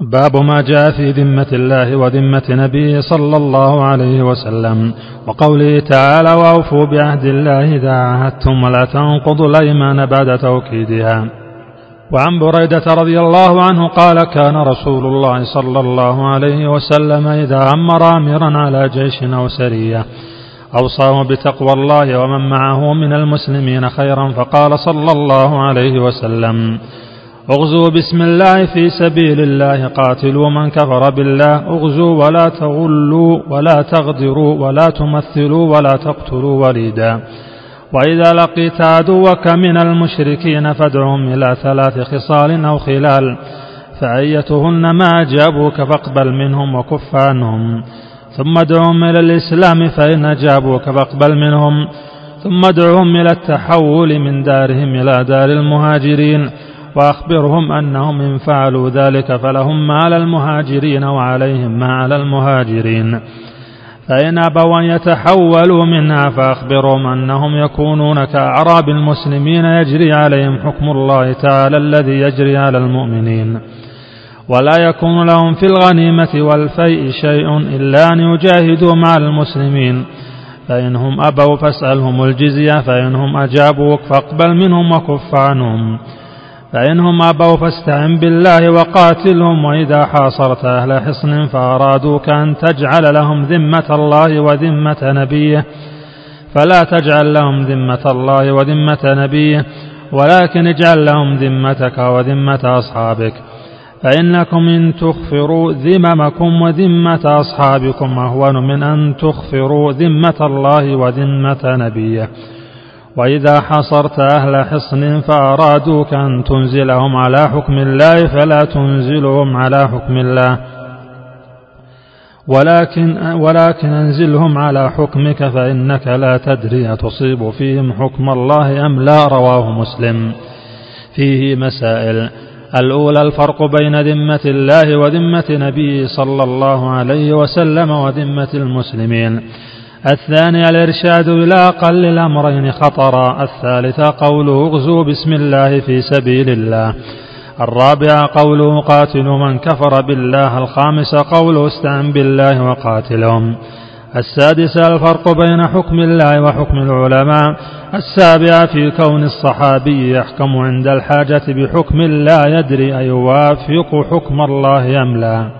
باب ما جاء في ذمة الله وذمة نبيه صلى الله عليه وسلم. وقوله تعالى وأوفوا بعهد الله إذا عاهدتم ولا تنقضوا الأيمان بعد توكيدها. وعن بريدة رضي الله عنه قال كان رسول الله صلى الله عليه وسلم إذا أمر أميرا على جيش أو سرية أوصاه بتقوى الله ومن معه من المسلمين خيرا فقال صلى الله عليه وسلم. اغزوا بسم الله في سبيل الله قاتلوا من كفر بالله. اغزوا ولا تغلوا ولا تغدروا ولا تمثلوا ولا تقتلوا وليدا. وإذا لقيت عدوك من المشركين فادعهم إلى ثلاث خصال أو خلال فأيتهن ما أجابوك فاقبل منهم وكف عنهم. ثم ادعهم إلى الإسلام فإن أجابوك فاقبل منهم. ثم ادعهم إلى التحول من دارهم إلى دار المهاجرين. وأخبرهم أنهم إن فعلوا ذلك فلهم ما على المهاجرين وعليهم ما على المهاجرين. فإن أبوا أن يتحولوا منها فأخبرهم أنهم يكونون كأعراب المسلمين يجري عليهم حكم الله تعالى الذي يجري على المؤمنين. ولا يكون لهم في الغنيمة والفيء شيء إلا أن يجاهدوا مع المسلمين. فإنهم أبوا فاسألهم الجزية فإنهم أجابوك فاقبل منهم وكف عنهم. فإنهم أبوا فاستعن بالله وقاتلهم وإذا حاصرت أهل حصن فأرادوك أن تجعل لهم ذمة الله وذمة نبيه. فلا تجعل لهم ذمة الله وذمة نبيه ولكن اجعل لهم ذمتك وذمة أصحابك. فإنكم إن تخفروا ذممكم وذمة أصحابكم أهون من أن تخفروا ذمة الله وذمة نبيه. وإذا حصرت أهل حصن فأرادوك أن تنزلهم على حكم الله فلا تنزلهم على حكم الله. ولكن ولكن أنزلهم على حكمك فإنك لا تدري أتصيب فيهم حكم الله أم لا رواه مسلم. فيه مسائل. الأولى الفرق بين ذمة الله وذمة نبيه صلى الله عليه وسلم وذمة المسلمين. الثاني الإرشاد إلى أقل الأمرين خطرا الثالثة قوله اغزوا بسم الله في سبيل الله. الرابعة قوله قاتلوا من كفر بالله الخامسة قوله استعن بالله وقاتلهم. السادسة الفرق بين حكم الله وحكم العلماء. السابعة في كون الصحابي يحكم عند الحاجة بحكم لا يدري أيوافق حكم الله أم لا.